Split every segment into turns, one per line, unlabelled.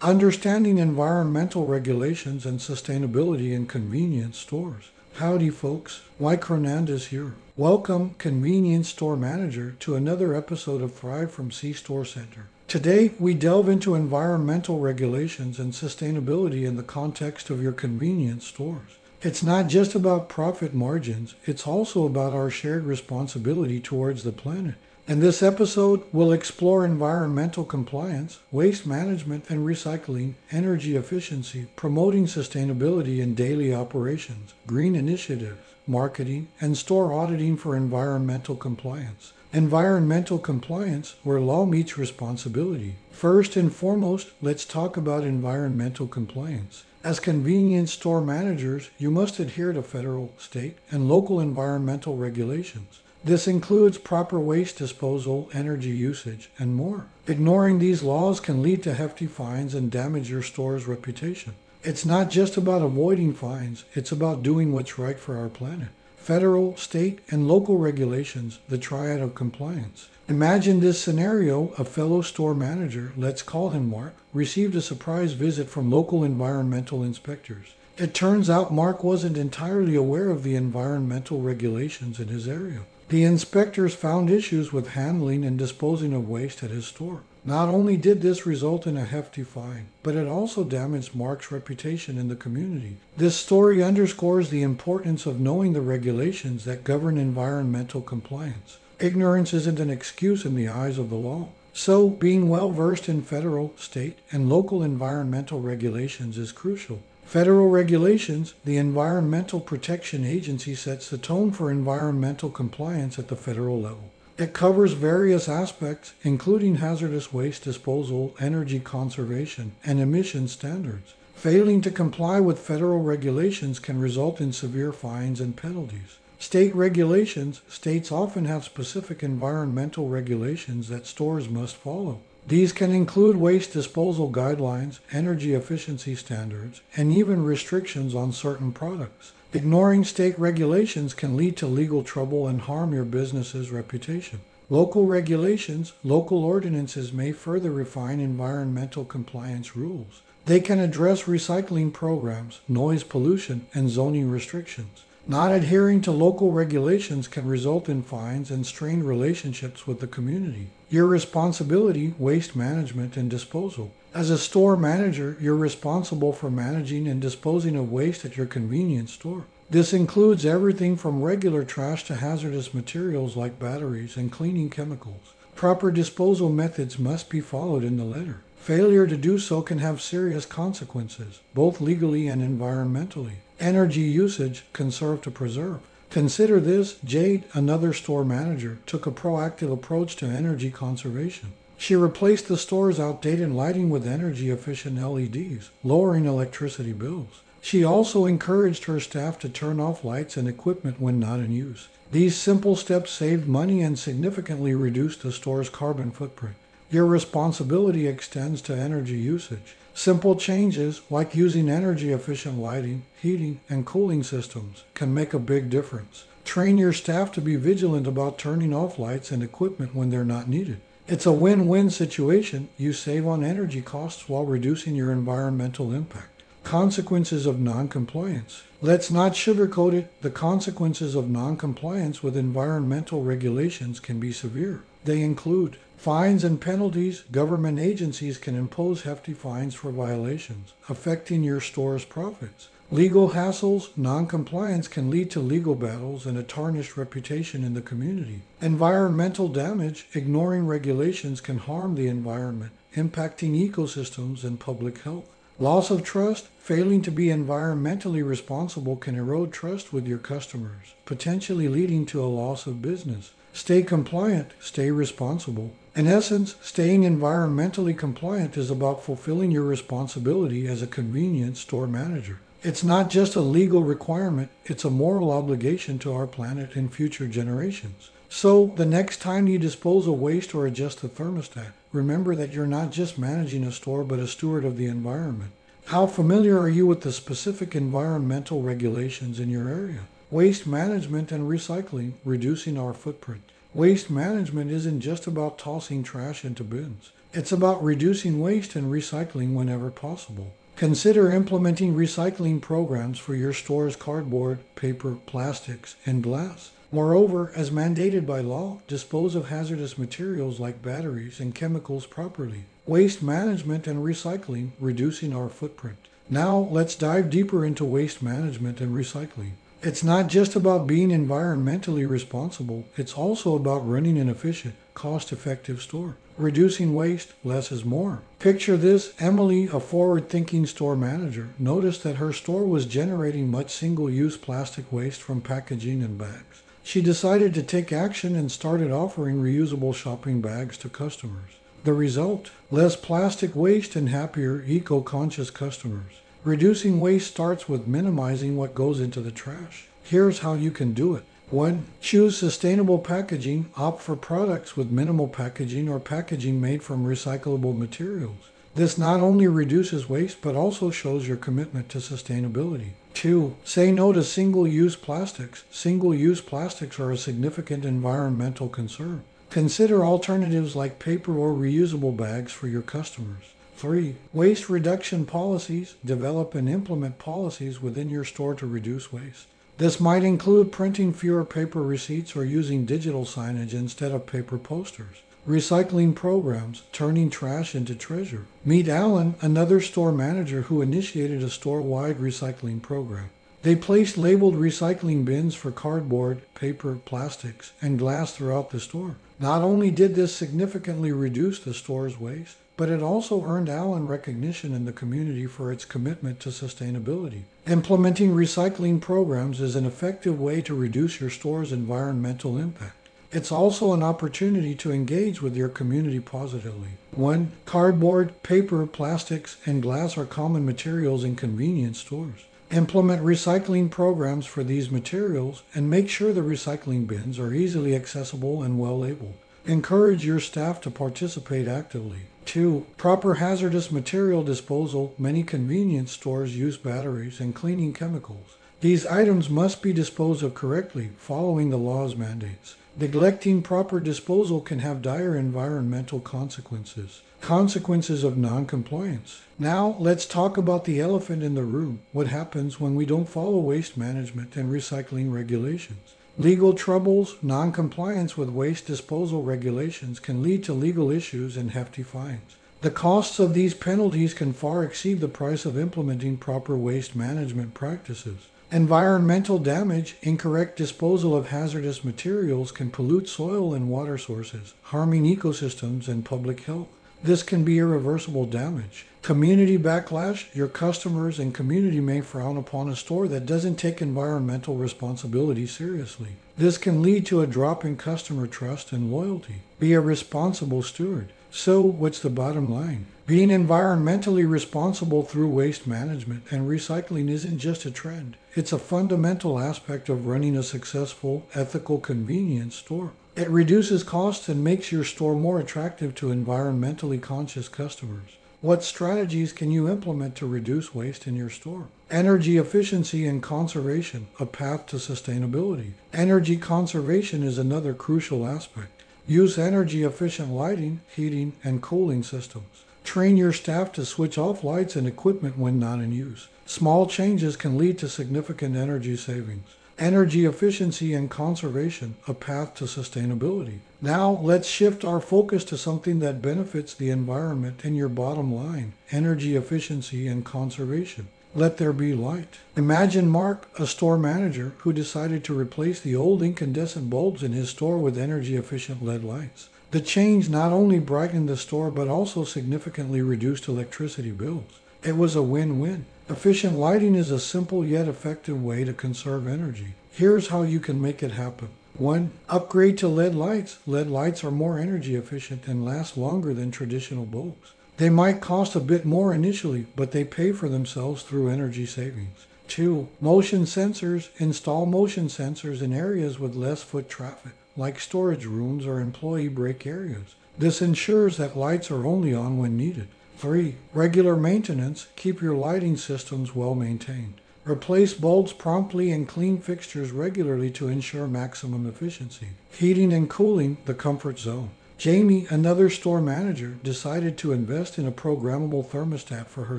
Understanding environmental regulations and sustainability in convenience stores. Howdy, folks. Mike Hernandez here. Welcome, convenience store manager, to another episode of Thrive from C Store Center. Today, we delve into environmental regulations and sustainability in the context of your convenience stores. It's not just about profit margins, it's also about our shared responsibility towards the planet. In this episode, we'll explore environmental compliance, waste management and recycling, energy efficiency, promoting sustainability in daily operations, green initiatives, marketing, and store auditing for environmental compliance. Environmental compliance, where law meets responsibility. First and foremost, let's talk about environmental compliance. As convenience store managers, you must adhere to federal, state, and local environmental regulations. This includes proper waste disposal, energy usage, and more. Ignoring these laws can lead to hefty fines and damage your store's reputation. It's not just about avoiding fines, it's about doing what's right for our planet. Federal, state, and local regulations, the triad of compliance. Imagine this scenario a fellow store manager, let's call him Mark, received a surprise visit from local environmental inspectors. It turns out Mark wasn't entirely aware of the environmental regulations in his area. The inspectors found issues with handling and disposing of waste at his store. Not only did this result in a hefty fine, but it also damaged Mark's reputation in the community. This story underscores the importance of knowing the regulations that govern environmental compliance. Ignorance isn't an excuse in the eyes of the law. So, being well versed in federal, state, and local environmental regulations is crucial. Federal regulations, the Environmental Protection Agency sets the tone for environmental compliance at the federal level. It covers various aspects, including hazardous waste disposal, energy conservation, and emission standards. Failing to comply with federal regulations can result in severe fines and penalties. State regulations, states often have specific environmental regulations that stores must follow. These can include waste disposal guidelines, energy efficiency standards, and even restrictions on certain products. Ignoring state regulations can lead to legal trouble and harm your business's reputation. Local regulations, local ordinances may further refine environmental compliance rules. They can address recycling programs, noise pollution, and zoning restrictions. Not adhering to local regulations can result in fines and strained relationships with the community. Your responsibility, waste management, and disposal. As a store manager, you're responsible for managing and disposing of waste at your convenience store. This includes everything from regular trash to hazardous materials like batteries and cleaning chemicals. Proper disposal methods must be followed in the letter. Failure to do so can have serious consequences, both legally and environmentally. Energy usage, conserve to preserve. Consider this Jade, another store manager, took a proactive approach to energy conservation. She replaced the store's outdated lighting with energy efficient LEDs, lowering electricity bills. She also encouraged her staff to turn off lights and equipment when not in use. These simple steps saved money and significantly reduced the store's carbon footprint. Your responsibility extends to energy usage. Simple changes like using energy efficient lighting, heating, and cooling systems can make a big difference. Train your staff to be vigilant about turning off lights and equipment when they're not needed. It's a win win situation. You save on energy costs while reducing your environmental impact. Consequences of noncompliance. Let's not sugarcoat it. The consequences of noncompliance with environmental regulations can be severe. They include fines and penalties. Government agencies can impose hefty fines for violations, affecting your store's profits. Legal hassles, noncompliance can lead to legal battles and a tarnished reputation in the community. Environmental damage, ignoring regulations can harm the environment, impacting ecosystems and public health. Loss of trust, failing to be environmentally responsible can erode trust with your customers, potentially leading to a loss of business. Stay compliant, stay responsible. In essence, staying environmentally compliant is about fulfilling your responsibility as a convenience store manager. It's not just a legal requirement, it's a moral obligation to our planet and future generations. So, the next time you dispose of waste or adjust the thermostat, remember that you're not just managing a store but a steward of the environment. How familiar are you with the specific environmental regulations in your area? Waste management and recycling, reducing our footprint. Waste management isn't just about tossing trash into bins. It's about reducing waste and recycling whenever possible. Consider implementing recycling programs for your store's cardboard, paper, plastics, and glass. Moreover, as mandated by law, dispose of hazardous materials like batteries and chemicals properly. Waste management and recycling, reducing our footprint. Now, let's dive deeper into waste management and recycling. It's not just about being environmentally responsible, it's also about running an efficient, cost effective store. Reducing waste, less is more. Picture this Emily, a forward thinking store manager, noticed that her store was generating much single use plastic waste from packaging and bags. She decided to take action and started offering reusable shopping bags to customers. The result? Less plastic waste and happier, eco conscious customers. Reducing waste starts with minimizing what goes into the trash. Here's how you can do it. 1. Choose sustainable packaging. Opt for products with minimal packaging or packaging made from recyclable materials. This not only reduces waste but also shows your commitment to sustainability. Two, say no to single use plastics. Single use plastics are a significant environmental concern. Consider alternatives like paper or reusable bags for your customers. Three, waste reduction policies. Develop and implement policies within your store to reduce waste. This might include printing fewer paper receipts or using digital signage instead of paper posters recycling programs, turning trash into treasure. Meet Alan, another store manager who initiated a store wide recycling program. They placed labeled recycling bins for cardboard, paper, plastics, and glass throughout the store. Not only did this significantly reduce the store's waste, but it also earned Allen recognition in the community for its commitment to sustainability. Implementing recycling programs is an effective way to reduce your store's environmental impact. It's also an opportunity to engage with your community positively. One, cardboard, paper, plastics, and glass are common materials in convenience stores. Implement recycling programs for these materials and make sure the recycling bins are easily accessible and well labeled. Encourage your staff to participate actively. 2. Proper hazardous material disposal. Many convenience stores use batteries and cleaning chemicals. These items must be disposed of correctly, following the law's mandates. Neglecting proper disposal can have dire environmental consequences. Consequences of noncompliance. Now, let's talk about the elephant in the room what happens when we don't follow waste management and recycling regulations. Legal troubles, noncompliance with waste disposal regulations can lead to legal issues and hefty fines. The costs of these penalties can far exceed the price of implementing proper waste management practices. Environmental damage, incorrect disposal of hazardous materials can pollute soil and water sources, harming ecosystems and public health. This can be irreversible damage. Community backlash, your customers and community may frown upon a store that doesn't take environmental responsibility seriously. This can lead to a drop in customer trust and loyalty. Be a responsible steward. So, what's the bottom line? Being environmentally responsible through waste management and recycling isn't just a trend, it's a fundamental aspect of running a successful, ethical convenience store. It reduces costs and makes your store more attractive to environmentally conscious customers. What strategies can you implement to reduce waste in your store? Energy efficiency and conservation, a path to sustainability. Energy conservation is another crucial aspect. Use energy efficient lighting, heating, and cooling systems. Train your staff to switch off lights and equipment when not in use. Small changes can lead to significant energy savings. Energy efficiency and conservation, a path to sustainability. Now let's shift our focus to something that benefits the environment and your bottom line energy efficiency and conservation. Let there be light. Imagine Mark, a store manager, who decided to replace the old incandescent bulbs in his store with energy efficient LED lights. The change not only brightened the store but also significantly reduced electricity bills. It was a win win. Efficient lighting is a simple yet effective way to conserve energy. Here's how you can make it happen. 1. Upgrade to LED lights. LED lights are more energy efficient and last longer than traditional bulbs. They might cost a bit more initially, but they pay for themselves through energy savings. 2. Motion sensors. Install motion sensors in areas with less foot traffic, like storage rooms or employee break areas. This ensures that lights are only on when needed. 3. Regular maintenance. Keep your lighting systems well maintained. Replace bulbs promptly and clean fixtures regularly to ensure maximum efficiency. Heating and cooling, the comfort zone. Jamie, another store manager, decided to invest in a programmable thermostat for her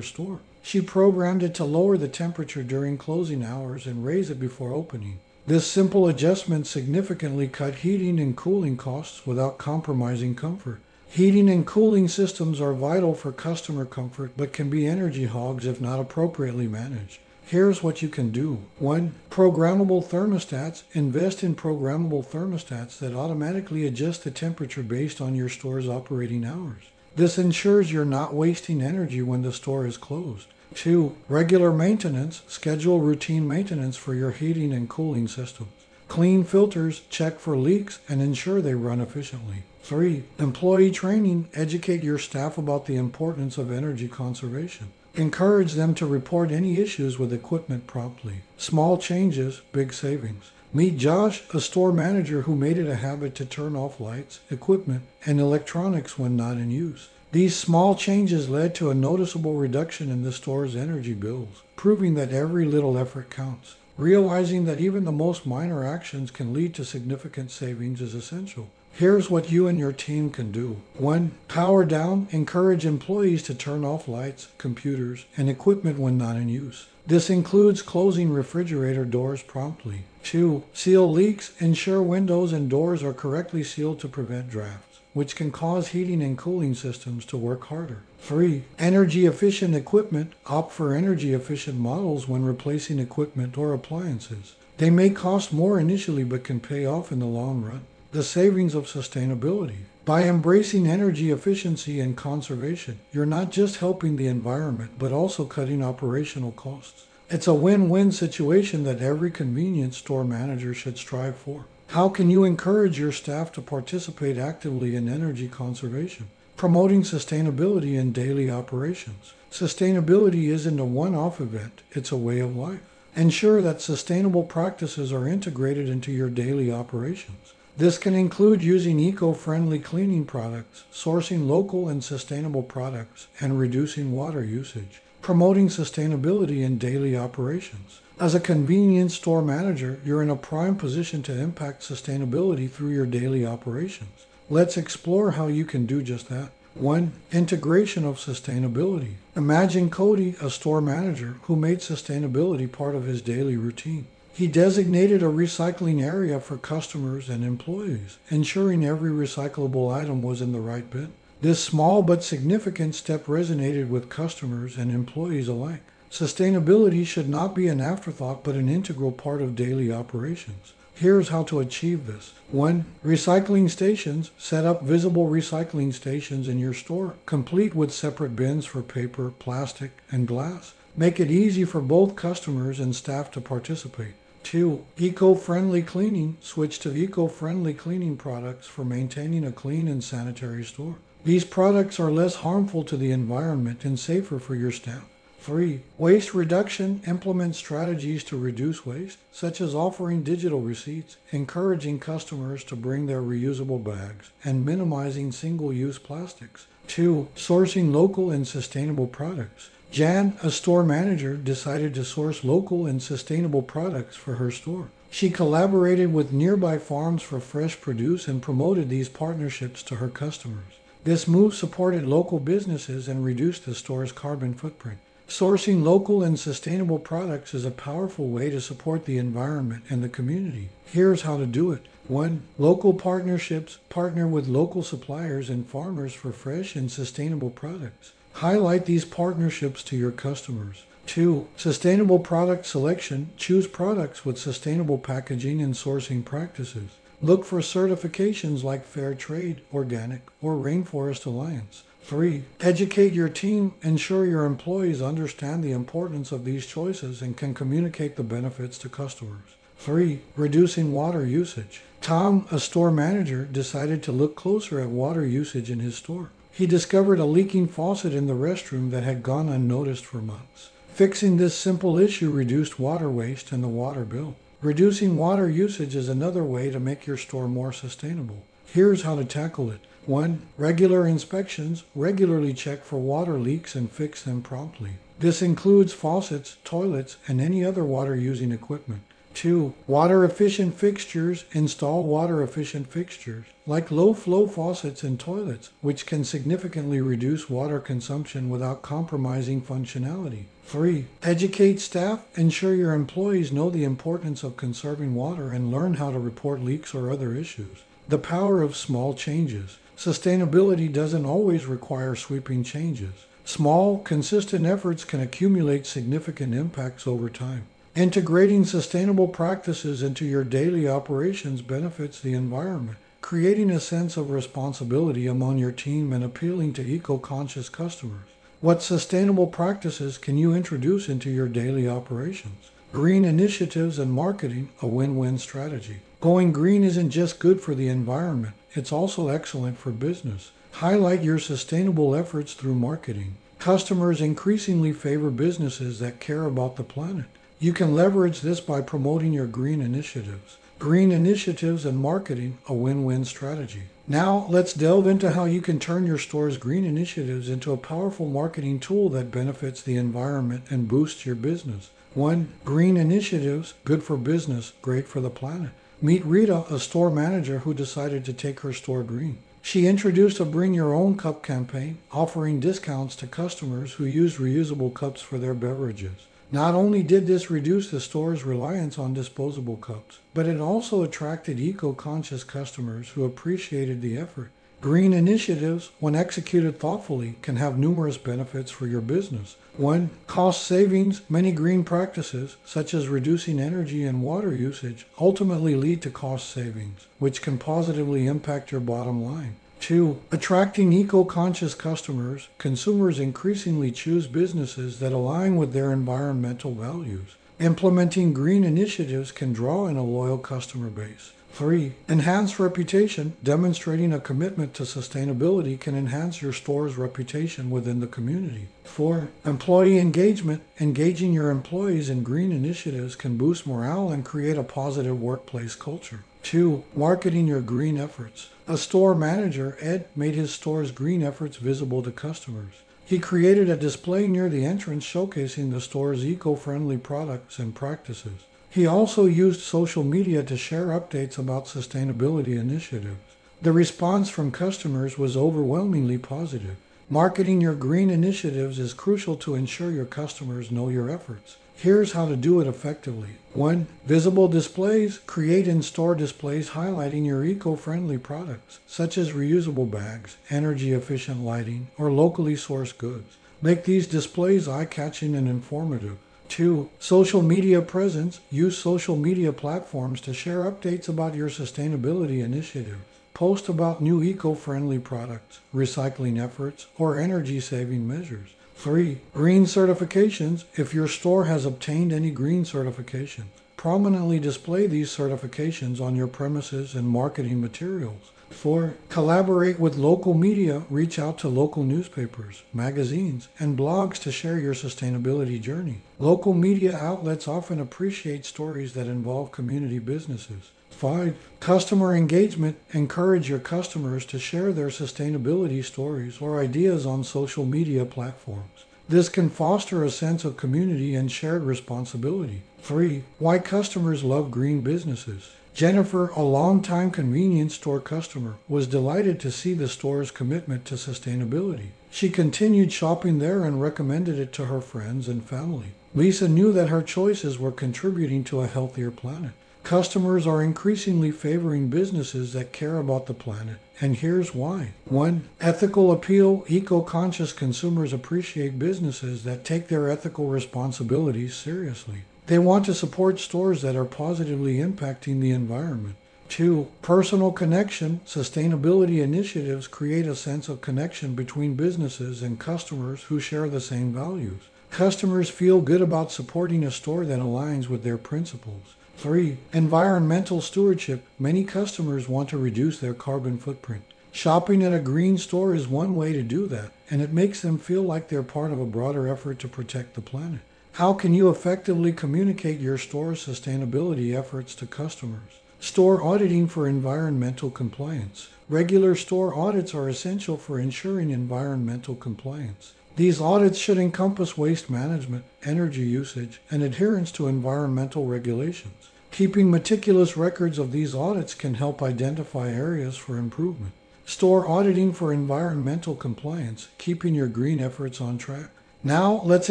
store. She programmed it to lower the temperature during closing hours and raise it before opening. This simple adjustment significantly cut heating and cooling costs without compromising comfort. Heating and cooling systems are vital for customer comfort but can be energy hogs if not appropriately managed. Here's what you can do. One, programmable thermostats. Invest in programmable thermostats that automatically adjust the temperature based on your store's operating hours. This ensures you're not wasting energy when the store is closed. Two, regular maintenance. Schedule routine maintenance for your heating and cooling systems. Clean filters, check for leaks, and ensure they run efficiently. Three, employee training. Educate your staff about the importance of energy conservation. Encourage them to report any issues with equipment promptly. Small changes, big savings. Meet Josh, a store manager who made it a habit to turn off lights, equipment, and electronics when not in use. These small changes led to a noticeable reduction in the store's energy bills, proving that every little effort counts. Realizing that even the most minor actions can lead to significant savings is essential. Here's what you and your team can do. One, power down. Encourage employees to turn off lights, computers, and equipment when not in use. This includes closing refrigerator doors promptly. Two, seal leaks. Ensure windows and doors are correctly sealed to prevent drafts, which can cause heating and cooling systems to work harder. Three, energy efficient equipment. Opt for energy efficient models when replacing equipment or appliances. They may cost more initially but can pay off in the long run the savings of sustainability. By embracing energy efficiency and conservation, you're not just helping the environment, but also cutting operational costs. It's a win win situation that every convenience store manager should strive for. How can you encourage your staff to participate actively in energy conservation? Promoting sustainability in daily operations. Sustainability isn't a one off event, it's a way of life. Ensure that sustainable practices are integrated into your daily operations. This can include using eco-friendly cleaning products, sourcing local and sustainable products, and reducing water usage, promoting sustainability in daily operations. As a convenience store manager, you're in a prime position to impact sustainability through your daily operations. Let's explore how you can do just that. 1. Integration of sustainability. Imagine Cody, a store manager, who made sustainability part of his daily routine. He designated a recycling area for customers and employees, ensuring every recyclable item was in the right bin. This small but significant step resonated with customers and employees alike. Sustainability should not be an afterthought but an integral part of daily operations. Here's how to achieve this. 1. Recycling stations. Set up visible recycling stations in your store, complete with separate bins for paper, plastic, and glass. Make it easy for both customers and staff to participate. 2. Eco-friendly cleaning. Switch to eco-friendly cleaning products for maintaining a clean and sanitary store. These products are less harmful to the environment and safer for your staff. 3. Waste reduction. Implement strategies to reduce waste, such as offering digital receipts, encouraging customers to bring their reusable bags, and minimizing single-use plastics. 2. Sourcing local and sustainable products. Jan, a store manager, decided to source local and sustainable products for her store. She collaborated with nearby farms for fresh produce and promoted these partnerships to her customers. This move supported local businesses and reduced the store's carbon footprint. Sourcing local and sustainable products is a powerful way to support the environment and the community. Here's how to do it. 1. Local partnerships partner with local suppliers and farmers for fresh and sustainable products. Highlight these partnerships to your customers. Two, sustainable product selection. Choose products with sustainable packaging and sourcing practices. Look for certifications like Fair Trade, Organic, or Rainforest Alliance. Three, educate your team. Ensure your employees understand the importance of these choices and can communicate the benefits to customers. Three, reducing water usage. Tom, a store manager, decided to look closer at water usage in his store. He discovered a leaking faucet in the restroom that had gone unnoticed for months. Fixing this simple issue reduced water waste and the water bill. Reducing water usage is another way to make your store more sustainable. Here's how to tackle it. 1. Regular inspections. Regularly check for water leaks and fix them promptly. This includes faucets, toilets, and any other water using equipment. 2. Water efficient fixtures. Install water efficient fixtures like low flow faucets in toilets, which can significantly reduce water consumption without compromising functionality. 3. Educate staff. Ensure your employees know the importance of conserving water and learn how to report leaks or other issues. The power of small changes. Sustainability doesn't always require sweeping changes. Small, consistent efforts can accumulate significant impacts over time. Integrating sustainable practices into your daily operations benefits the environment, creating a sense of responsibility among your team and appealing to eco conscious customers. What sustainable practices can you introduce into your daily operations? Green initiatives and marketing, a win win strategy. Going green isn't just good for the environment, it's also excellent for business. Highlight your sustainable efforts through marketing. Customers increasingly favor businesses that care about the planet. You can leverage this by promoting your green initiatives. Green initiatives and marketing, a win win strategy. Now, let's delve into how you can turn your store's green initiatives into a powerful marketing tool that benefits the environment and boosts your business. 1. Green initiatives, good for business, great for the planet. Meet Rita, a store manager who decided to take her store green. She introduced a Bring Your Own Cup campaign, offering discounts to customers who use reusable cups for their beverages. Not only did this reduce the store's reliance on disposable cups, but it also attracted eco conscious customers who appreciated the effort. Green initiatives, when executed thoughtfully, can have numerous benefits for your business. One, cost savings. Many green practices, such as reducing energy and water usage, ultimately lead to cost savings, which can positively impact your bottom line. Two, attracting eco-conscious customers, consumers increasingly choose businesses that align with their environmental values. Implementing green initiatives can draw in a loyal customer base. Three, enhance reputation. Demonstrating a commitment to sustainability can enhance your store's reputation within the community. Four, employee engagement. Engaging your employees in green initiatives can boost morale and create a positive workplace culture. Two, marketing your green efforts. A store manager, Ed, made his store's green efforts visible to customers. He created a display near the entrance showcasing the store's eco friendly products and practices. He also used social media to share updates about sustainability initiatives. The response from customers was overwhelmingly positive. Marketing your green initiatives is crucial to ensure your customers know your efforts. Here's how to do it effectively. 1. Visible displays. Create in store displays highlighting your eco friendly products, such as reusable bags, energy efficient lighting, or locally sourced goods. Make these displays eye catching and informative. 2. Social media presence. Use social media platforms to share updates about your sustainability initiative. Post about new eco friendly products, recycling efforts, or energy saving measures. Three, green certifications. If your store has obtained any green certification, prominently display these certifications on your premises and marketing materials. Four, collaborate with local media. Reach out to local newspapers, magazines, and blogs to share your sustainability journey. Local media outlets often appreciate stories that involve community businesses. Five, customer engagement. Encourage your customers to share their sustainability stories or ideas on social media platforms. This can foster a sense of community and shared responsibility. Three, why customers love green businesses. Jennifer, a longtime convenience store customer, was delighted to see the store's commitment to sustainability. She continued shopping there and recommended it to her friends and family. Lisa knew that her choices were contributing to a healthier planet. Customers are increasingly favoring businesses that care about the planet, and here's why. One, ethical appeal. Eco conscious consumers appreciate businesses that take their ethical responsibilities seriously. They want to support stores that are positively impacting the environment. Two, personal connection. Sustainability initiatives create a sense of connection between businesses and customers who share the same values. Customers feel good about supporting a store that aligns with their principles. Three, environmental stewardship. Many customers want to reduce their carbon footprint. Shopping at a green store is one way to do that, and it makes them feel like they're part of a broader effort to protect the planet. How can you effectively communicate your store's sustainability efforts to customers? Store auditing for environmental compliance. Regular store audits are essential for ensuring environmental compliance. These audits should encompass waste management, energy usage, and adherence to environmental regulations. Keeping meticulous records of these audits can help identify areas for improvement. Store auditing for environmental compliance, keeping your green efforts on track. Now, let's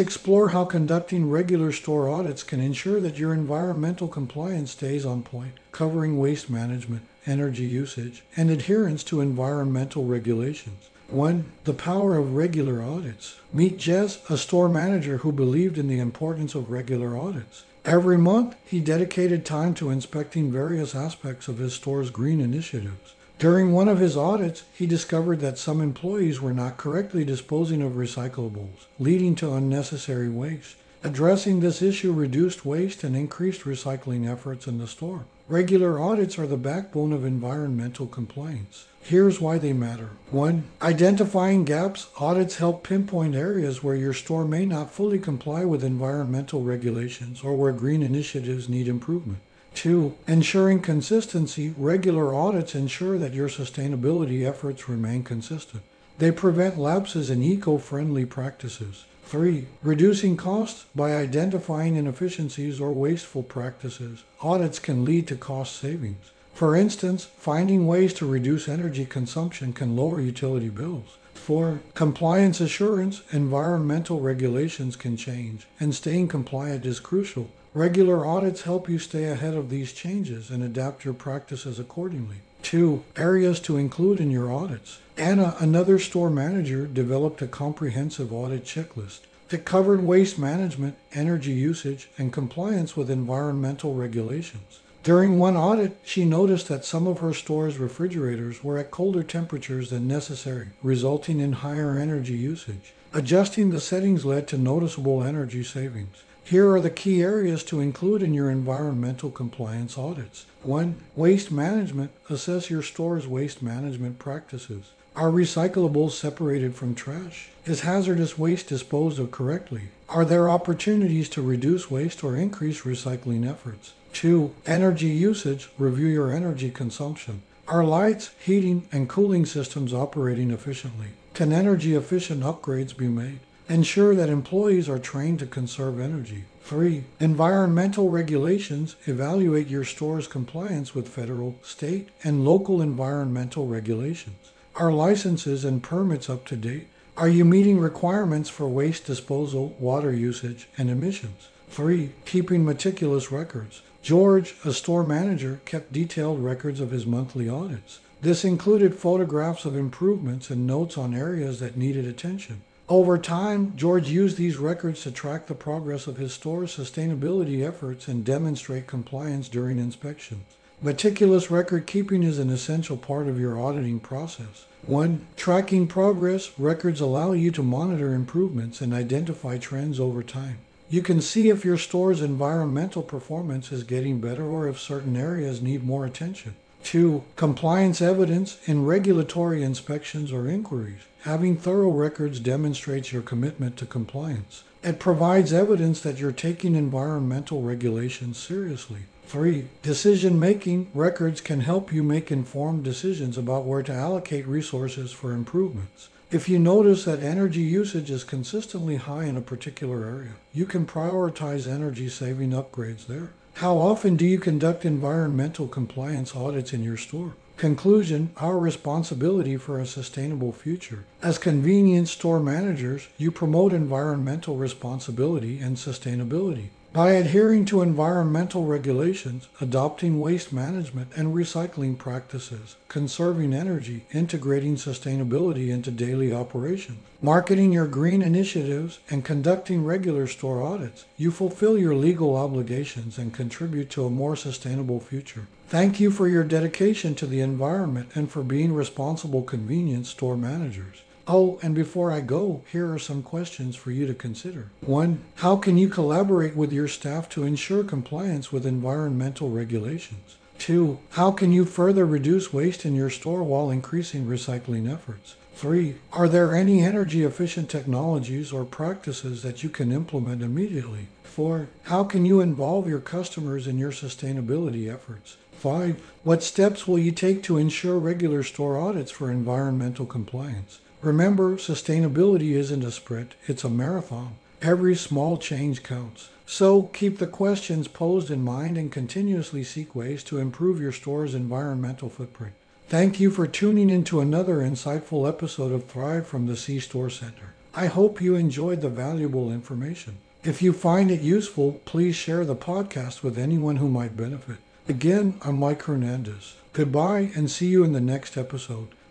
explore how conducting regular store audits can ensure that your environmental compliance stays on point, covering waste management, energy usage, and adherence to environmental regulations. 1. The power of regular audits. Meet Jez, a store manager who believed in the importance of regular audits. Every month, he dedicated time to inspecting various aspects of his store's green initiatives. During one of his audits, he discovered that some employees were not correctly disposing of recyclables, leading to unnecessary waste. Addressing this issue reduced waste and increased recycling efforts in the store. Regular audits are the backbone of environmental compliance. Here's why they matter. 1. Identifying gaps. Audits help pinpoint areas where your store may not fully comply with environmental regulations or where green initiatives need improvement. Two, ensuring consistency. Regular audits ensure that your sustainability efforts remain consistent. They prevent lapses in eco friendly practices. Three, reducing costs by identifying inefficiencies or wasteful practices. Audits can lead to cost savings. For instance, finding ways to reduce energy consumption can lower utility bills. Four, compliance assurance, environmental regulations can change, and staying compliant is crucial. Regular audits help you stay ahead of these changes and adapt your practices accordingly. Two, areas to include in your audits. Anna, another store manager, developed a comprehensive audit checklist that covered waste management, energy usage, and compliance with environmental regulations. During one audit, she noticed that some of her store's refrigerators were at colder temperatures than necessary, resulting in higher energy usage. Adjusting the settings led to noticeable energy savings. Here are the key areas to include in your environmental compliance audits. 1. Waste management. Assess your store's waste management practices. Are recyclables separated from trash? Is hazardous waste disposed of correctly? Are there opportunities to reduce waste or increase recycling efforts? 2. Energy usage. Review your energy consumption. Are lights, heating, and cooling systems operating efficiently? Can energy efficient upgrades be made? Ensure that employees are trained to conserve energy. 3. Environmental regulations evaluate your store's compliance with federal, state, and local environmental regulations. Are licenses and permits up to date? Are you meeting requirements for waste disposal, water usage, and emissions? 3. Keeping meticulous records. George, a store manager, kept detailed records of his monthly audits. This included photographs of improvements and notes on areas that needed attention. Over time, George used these records to track the progress of his store's sustainability efforts and demonstrate compliance during inspections. Meticulous record keeping is an essential part of your auditing process. 1. Tracking progress. Records allow you to monitor improvements and identify trends over time. You can see if your store's environmental performance is getting better or if certain areas need more attention. 2. Compliance evidence in regulatory inspections or inquiries. Having thorough records demonstrates your commitment to compliance. It provides evidence that you're taking environmental regulations seriously. 3. Decision making records can help you make informed decisions about where to allocate resources for improvements. If you notice that energy usage is consistently high in a particular area, you can prioritize energy saving upgrades there. How often do you conduct environmental compliance audits in your store? Conclusion Our responsibility for a sustainable future. As convenience store managers, you promote environmental responsibility and sustainability. By adhering to environmental regulations, adopting waste management and recycling practices, conserving energy, integrating sustainability into daily operations, marketing your green initiatives, and conducting regular store audits, you fulfill your legal obligations and contribute to a more sustainable future. Thank you for your dedication to the environment and for being responsible convenience store managers. Oh, and before I go, here are some questions for you to consider. One, how can you collaborate with your staff to ensure compliance with environmental regulations? Two, how can you further reduce waste in your store while increasing recycling efforts? Three, are there any energy efficient technologies or practices that you can implement immediately? Four, how can you involve your customers in your sustainability efforts? Five, what steps will you take to ensure regular store audits for environmental compliance? Remember, sustainability isn't a sprint, it's a marathon. Every small change counts. So keep the questions posed in mind and continuously seek ways to improve your store's environmental footprint. Thank you for tuning into another insightful episode of Thrive from the C Store Center. I hope you enjoyed the valuable information. If you find it useful, please share the podcast with anyone who might benefit. Again, I'm Mike Hernandez. Goodbye and see you in the next episode.